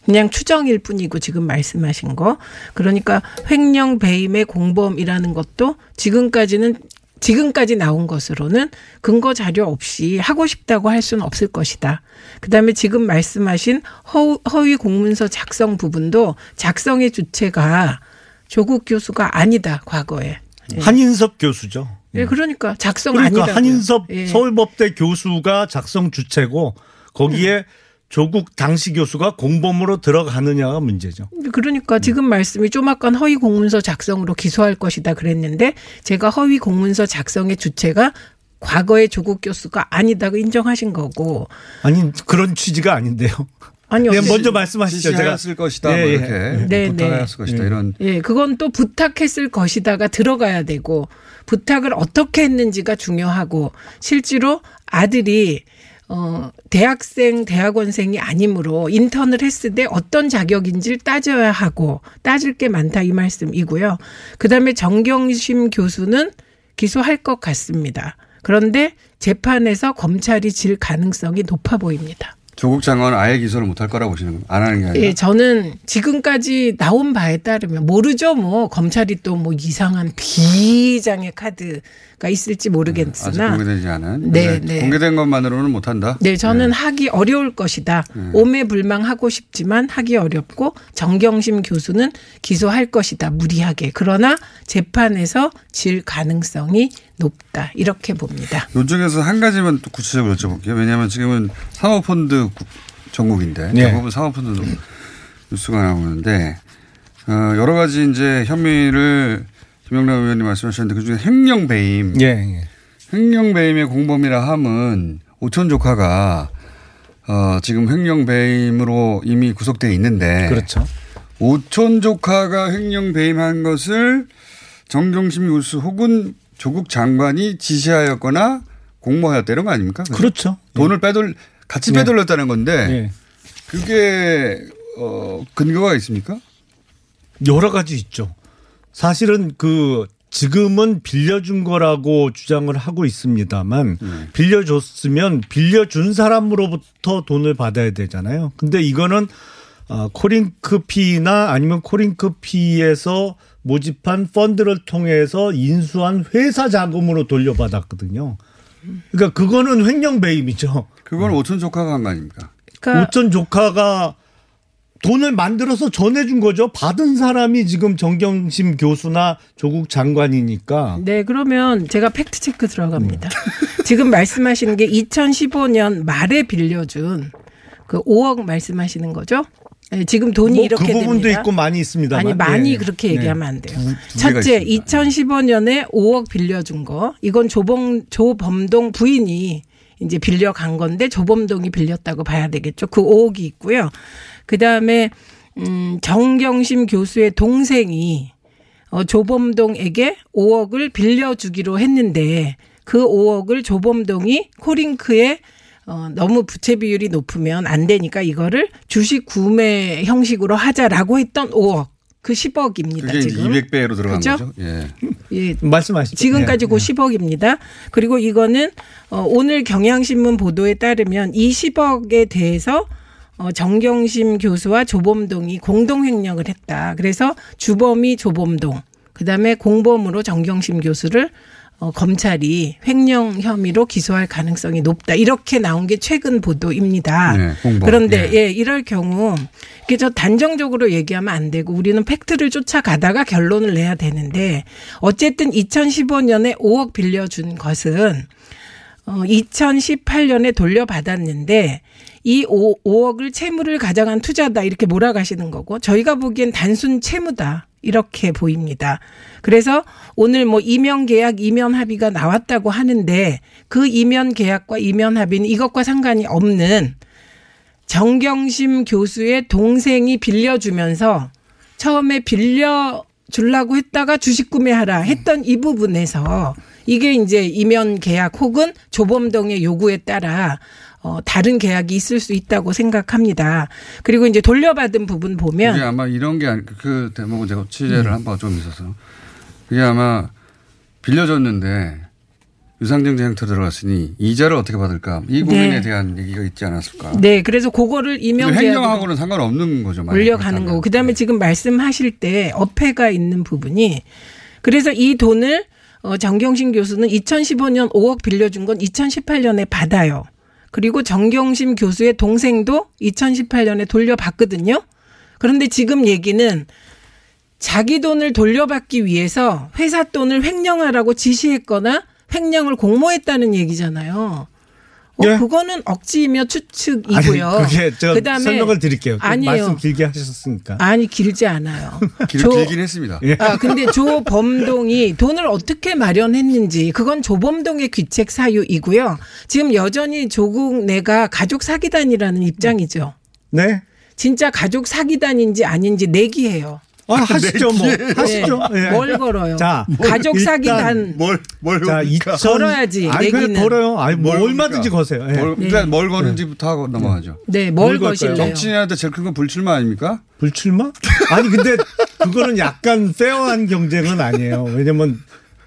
그냥 추정일 뿐이고 지금 말씀하신 거. 그러니까 횡령 배임의 공범이라는 것도 지금까지는 지금까지 나온 것으로는 근거 자료 없이 하고 싶다고 할 수는 없을 것이다. 그 다음에 지금 말씀하신 허, 허위 공문서 작성 부분도 작성의 주체가 조국 교수가 아니다 과거에. 예. 한인섭 교수죠. 예, 그러니까 작성 그러니까 아니다. 한인섭 예. 서울법대 교수가 작성 주체고 거기에 조국 당시 교수가 공범으로 들어가느냐가 문제죠. 그러니까 지금 말씀이 조막간 허위 공문서 작성으로 기소할 것이다 그랬는데 제가 허위 공문서 작성의 주체가 과거의 조국 교수가 아니다고 인정하신 거고 아니 그런 취지가 아닌데요. 아니 네, 먼저 말씀하시죠. 제가 지시했을 것이다. 뭐 예, 예. 이렇게 네, 부탁했을 것이다. 예. 이런 예, 그건 또 부탁했을 것이다가 들어가야 되고 부탁을 어떻게 했는지가 중요하고 실제로 아들이 어 대학생 대학원생이 아니므로 인턴을 했을 때 어떤 자격인지를 따져야 하고 따질 게 많다 이 말씀이고요. 그 다음에 정경심 교수는 기소할 것 같습니다. 그런데 재판에서 검찰이 질 가능성이 높아 보입니다. 조국 장관은 아예 기소를 못할 거라고 보시는 거예요. 안 하는 게 아니라. 예, 저는 지금까지 나온 바에 따르면 모르죠. 뭐 검찰이 또 뭐 이상한 비장의 카드 가 있을지 모르겠으나 공개되지 않은. 네, 네. 공개된 것만으로는 못한다. 네, 저는 하기 어려울 것이다. 네. 오매불망하고 싶지만 하기 어렵고 정경심 교수는 기소할 것이다. 무리하게. 그러나 재판에서 질 가능성이 높다. 이렇게 봅니다. 이쪽에서 한 가지만 또 구체적으로 여쭤볼게요. 왜냐하면 지금은 사모펀드 국- 전국인데 네. 대부분 사모펀드 뉴스가 나오는데 어, 여러 가지 이제 혐의를 김영남 의원님 말씀하셨는데 그중에 횡령 배임. 예, 예. 횡령 배임의 공범이라 함은 오천 조카가 어, 지금 횡령 배임으로 이미 구속돼 있는데 그렇죠. 오천 조카가 횡령 배임한 것을 정경심 교수 혹은 조국 장관이 지시하였거나 공모하였다 이런 거 아닙니까? 그렇죠. 돈을 빼돌 같이 네. 빼돌렸다는 건데 예. 그게 어, 근거가 있습니까? 여러 가지 있죠. 사실은 그 지금은 빌려준 거라고 주장을 하고 있습니다만 음. 빌려줬으면 빌려준 사람으로부터 돈을 받아야 되잖아요. 근데 이거는 아, 코링크PE나 아니면 코링크PE에서 모집한 펀드를 통해서 인수한 회사 자금으로 돌려받았거든요. 그러니까 그거는 횡령 배임이죠. 그건 오촌 조카가 한 거 아닙니까? 그러니까 오촌 조카가 돈을 만들어서 전해준 거죠. 받은 사람이 지금 정경심 교수나 조국 장관이니까. 네, 그러면 제가 fact check 들어갑니다. 지금 말씀하시는 게 2015년 말에 빌려준 그 5억 말씀하시는 거죠? 네, 지금 돈이 뭐 이렇게 그 부분도 됩니다. 있고 많이 있습니다. 아니 많이 그렇게 얘기하면 안 돼요. 두 개가 첫째, 있습니다. 2015년에 5억 빌려준 거 이건 조봉 조범동 부인이 이제 빌려간 건데 조범동이 빌렸다고 봐야 되겠죠. 그 5억이 있고요. 그 다음에 음, 정경심 교수의 동생이 어, 조범동에게 5억을 빌려주기로 했는데 그 5억을 조범동이 코링크에 어, 너무 부채 비율이 높으면 안 되니까 이거를 주식 구매 형식으로 하자라고 했던 5억. 그 10억입니다. 그게 지금. 200배로 들어간 그죠? 거죠. 예. 예. 말씀하시죠. 지금까지 예. 그 10억입니다. 그리고 이거는 어, 오늘 경향신문 보도에 따르면 이 10억에 대해서 어, 정경심 교수와 조범동이 공동 횡령을 했다. 그래서 주범이 조범동, 그다음에 공범으로 정경심 교수를 어, 검찰이 횡령 혐의로 기소할 가능성이 높다. 이렇게 나온 게 최근 보도입니다. 네. 그런데 예. 이럴 경우 이게 저 단정적으로 얘기하면 안 되고 우리는 팩트를 쫓아가다가 결론을 내야 되는데 어쨌든 2015년에 5억 빌려준 것은 어 2018년에 돌려받았는데 이 5, 5억을 채무를 가져간 투자다 이렇게 몰아가시는 거고 저희가 보기엔 단순 채무다 이렇게 보입니다. 그래서 오늘 뭐 이면 계약, 이면 합의가 나왔다고 하는데 그 이면 계약과 이면 합의는 이것과 상관이 없는 정경심 교수의 동생이 빌려주면서 처음에 빌려 주려고 했다가 주식 구매하라 했던 이 부분에서 이게 이제 이면 계약 혹은 조범동의 요구에 따라 어 다른 계약이 있을 수 있다고 생각합니다. 그리고 이제 돌려받은 부분 보면 아마 이런 게 아니, 그 대목은 제가 취재를 음. 한 바가 좀 있어서 그게 아마 빌려줬는데 유상증자 형태로 들어갔으니 이자를 어떻게 받을까 이 고민에 네. 대한 얘기가 있지 않았을까. 네, 그래서 그거를 계약으로 횡령하고는 상관없는 거죠. 물려가는. 거고 그다음에 지금 말씀하실 때 어폐가 있는 부분이 그래서 이 돈을 어, 정경심 교수는 2015년 5억 빌려준 건 2018년에 받아요. 그리고 정경심 교수의 동생도 2018년에 돌려받거든요. 그런데 지금 얘기는 자기 돈을 돌려받기 위해서 회사 돈을 횡령하라고 지시했거나 횡령을 공모했다는 얘기잖아요. 어, 그거는 억지이며 추측이고요. 아니, 그게 저 그다음에 설명을 드릴게요. 그 아니에요. 말씀 길게 하셨으니까. 아니 길지 않아요. 길, 조- 길긴 했습니다. 예. 아 근데 조범동이 돈을 어떻게 마련했는지 그건 조범동의 귀책 사유이고요. 지금 여전히 조국 내가 가족 사기단이라는 입장이죠. 네. 진짜 가족 사기단인지 아닌지 내기해요. 아, 하시죠, 뭐. 하시죠. 네. 예. 뭘 걸어요? 자, 가족 사기단 뭘, 뭘 자, 겁니까? 2000 걸어야지, 아니, 그냥 내기는. 걸어요. 아니, 뭐 뭘 얼마든지? 거세요. 예. 뭘, 일단 뭘 거는지부터 하고 넘어가죠. 네, 뭘 뭘 걸까요? 거실래요? 정치인한테 제일 큰 건 불출마 아닙니까? 불출마? 아니, 근데 그거는 약간 페어한 경쟁은 아니에요. 왜냐면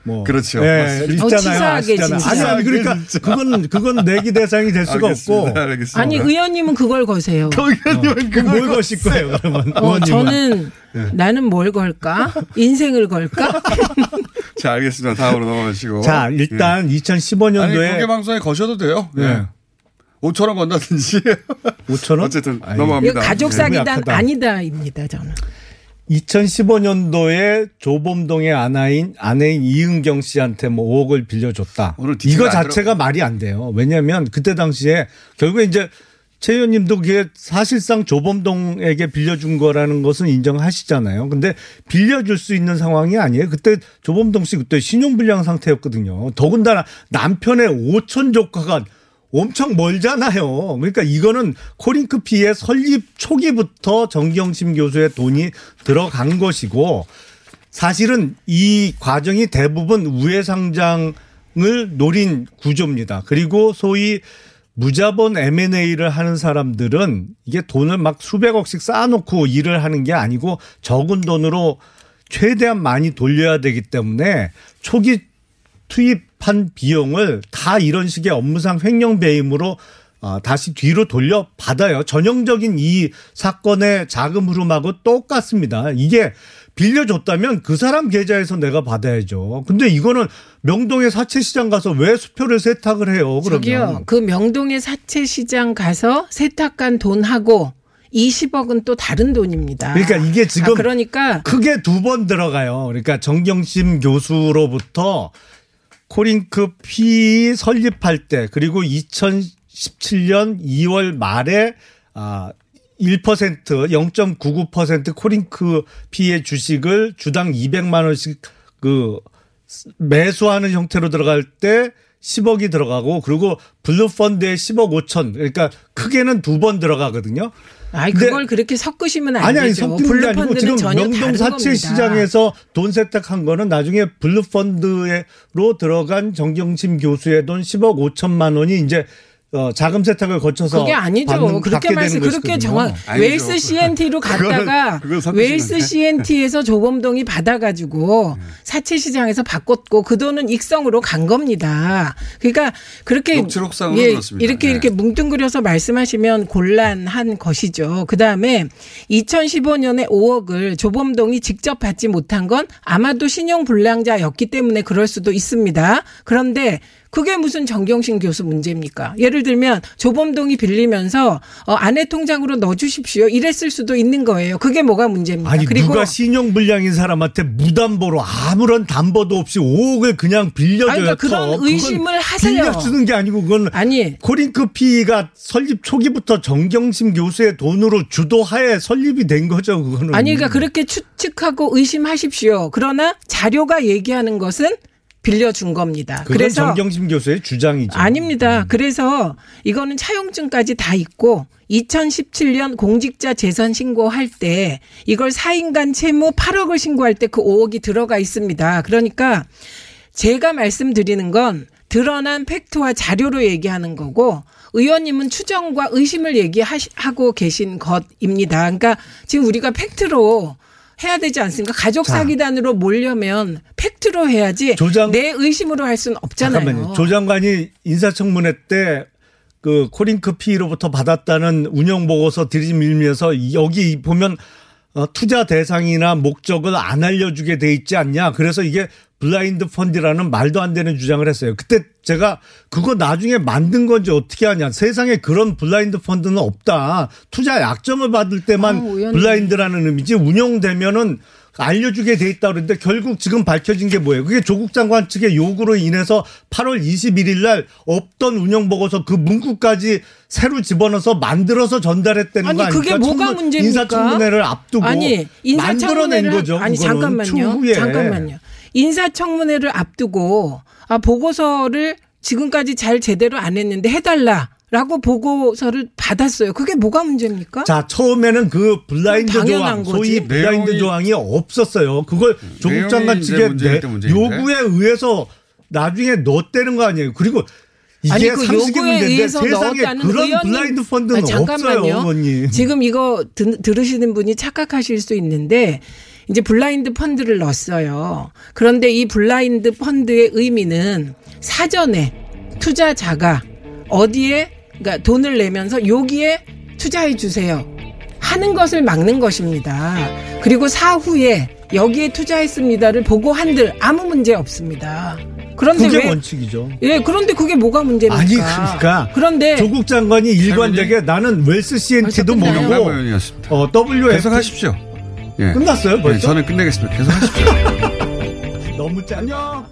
뭐 그렇죠. 예. 어, 있잖아요. 아시잖아요. 진짜. 아니 아니 그러니까 그건 그건 내기 대상이 될 수가 없고 알겠습니다. 알겠습니다. 아니 의원님은 그걸 거세요. 의원님은 뭘 거실 거예요, 그러면. 어, 의원님은. 저는 네. 나는 뭘 걸까? 인생을 걸까? 자, 알겠습니다. 다음으로 넘어가시고. 자, 일단 아니, 2015년도에 공개 방송에 거셔도 돼요. 예. 예. 5천 원 건다든지. 5천 원? 어쨌든 아니, 이거 넘어갑니다. 가족 예. 사기단. 아니다입니다. 저는. 2015년도에 조범동의 아내인 아내인 이은경 씨한테 뭐 5억을 빌려줬다. 이거 안 자체가 말이 안 돼요. 왜냐하면 그때 당시에 결국에 이제 최 의원님도 그게 사실상 조범동에게 빌려준 거라는 것은 인정하시잖아요. 근데 빌려줄 수 있는 상황이 아니에요. 그때 조범동 씨 그때 신용불량 상태였거든요. 더군다나 남편의 오촌 조카가 엄청 멀잖아요. 그러니까 이거는 코링크피의 설립 초기부터 정경심 교수의 돈이 들어간 것이고 사실은 이 과정이 대부분 우회상장을 노린 구조입니다. 그리고 소위 무자본 M&A를 하는 사람들은 이게 돈을 막 수백억씩 쌓아놓고 일을 하는 게 아니고 적은 돈으로 최대한 많이 돌려야 되기 때문에 초기 투입 한 비용을 다 이런 식의 업무상 횡령 배임으로 아, 다시 뒤로 돌려 받아요. 전형적인 이 사건의 자금 흐름하고 똑같습니다. 이게 빌려줬다면 그 사람 계좌에서 내가 받아야죠. 근데 이거는 명동의 사채 시장 가서 왜 수표를 세탁을 해요? 그러면 저기요. 그 명동의 사채 시장 가서 세탁한 돈하고 20억은 또 다른 돈입니다. 그러니까 이게 지금 아, 그러니까 크게 두 번 들어가요. 그러니까 정경심 교수로부터 코링크 피 설립할 때 그리고 2017년 2월 말에 아 1% 0.99% 코링크 PE의 주식을 주당 200만 원씩 그 매수하는 형태로 들어갈 때 10억이 들어가고 그리고 블루 펀드에 10억 5천 그러니까 크게는 두 번 들어가거든요. 아니 그걸 그렇게 섞으시면 안 아니 아니 되죠. 섞이는 게 아니고 지금 명동 사채. 시장에서 돈 세탁한 거는 나중에 블루 펀드로 들어간 정경심 교수의 돈 10억 5천만 원이 이제 어, 자금 세탁을 거쳐서 그게 아니죠. 받는, 그렇게 말씀 그렇게. 정확 웨일스 CNT로 갔다가 그건 섞으시면 웨일스 돼. CNT에서 조범동이 받아가지고 사채 시장에서 바꿨고 그 돈은 익성으로 간 겁니다. 그러니까 그렇게 그렇습니다. 이렇게 네. 이렇게 뭉뚱그려서 말씀하시면 곤란한 것이죠. 그 다음에 2015년에 5억을 조범동이 직접 받지 못한 건 아마도 신용 불량자였기 때문에 그럴 수도 있습니다. 그런데 그게 무슨 정경심 교수 문제입니까? 예를 들면 조범동이 빌리면서 어, 아내 통장으로 넣어주십시오. 이랬을 수도 있는 거예요. 그게 뭐가 문제입니까? 아니 그리고 누가 신용 불량인 사람한테 무담보로 아무런 담보도 없이 5억을 그냥 빌려줘요. 아니, 그러니까 그런 의심을 하세요. 빌려주는 게 아니고 그건 아니 코링크 피가 설립 초기부터 정경심 교수의 돈으로 주도하에 설립이 된 거죠. 그거는 아니 그러니까 그렇게 추측하고 의심하십시오. 그러나 자료가 얘기하는 것은 빌려준 겁니다. 그래서 정경심 교수의 주장이죠. 음. 아닙니다. 그래서 이거는 차용증까지 다 있고 2017년 공직자 재산 신고할 때 이걸 4인간 채무 8억을 신고할 때 그 5억이 들어가 있습니다. 그러니까 제가 말씀드리는 건 드러난 팩트와 자료로 얘기하는 거고 의원님은 추정과 의심을 얘기하고 계신 것입니다. 그러니까 지금 우리가 팩트로 해야 되지 않습니까? 가족 자. 사기단으로 몰려면 fact로 해야지 조장- 내 의심으로 할 수는 없잖아요. 잠깐만요. 조 장관이 인사청문회 때 그 코링크 PE로부터 받았다는 운영 보고서 들이밀면서 여기 보면 어, 투자 대상이나 목적을 안 알려주게 돼 있지 않냐. 그래서 이게 블라인드 펀드라는 말도 안 되는 주장을 했어요. 그때 제가 그거 나중에 만든 건지 어떻게 하냐. 세상에 그런 블라인드 펀드는 없다. 투자 약정을 받을 때만 아. 블라인드라는 의미지 운영되면은 알려주게 돼 있다 그랬는데 결국 지금 밝혀진 게 뭐예요? 그게 조국 장관 측의 요구로 인해서 8월 21일 날 없던 운영 보고서 그 문구까지 새로 집어넣어서 만들어서 전달했다는 아니 거 아닙니까? 그게 뭐가 청문- 문제입니까? 인사청문회를 앞두고 아니 만들어낸 거죠. 아니 잠깐만요. 추후에. 잠깐만요. 인사청문회를 앞두고 아 보고서를 지금까지 잘 제대로 안 했는데 해달라 라고 보고서를 받았어요. 그게 뭐가 문제입니까? 자 처음에는 그 블라인드 조항, 거지. 소위 블라인드 조항이 없었어요. 그걸 조국 내용이 장관 측의 문제일 내- 때 문제인데. 요구에 의해서 나중에 넣었다는 거 아니에요. 그리고 이게 아니 그 상식의 문제인데 세상에 그런 의원님 블라인드 펀드는 아니, 잠깐만요. 없어요, 어머니. 지금 이거 드, 들으시는 분이 착각하실 수 있는데 이제 블라인드 펀드를 넣었어요. 그런데 이 블라인드 펀드의 의미는 사전에 투자자가 어디에 그러니까 돈을 내면서 여기에 투자해 주세요. 하는 것을 막는 것입니다. 그리고 사후에 여기에 투자했습니다를 보고 한들 아무 문제 없습니다. 그런데 그게 왜 원칙이죠. 예, 그런데 그게 뭐가 문제입니까? 아니 그러니까 그런데 조국 장관이 일관되게 나는 웰스 CNT도? 모르고. 어, WF 계속 하십시오. 예. 끝났어요, 예, 벌써? 저는 끝내겠습니다. 계속 하십시오. 너무 짧아.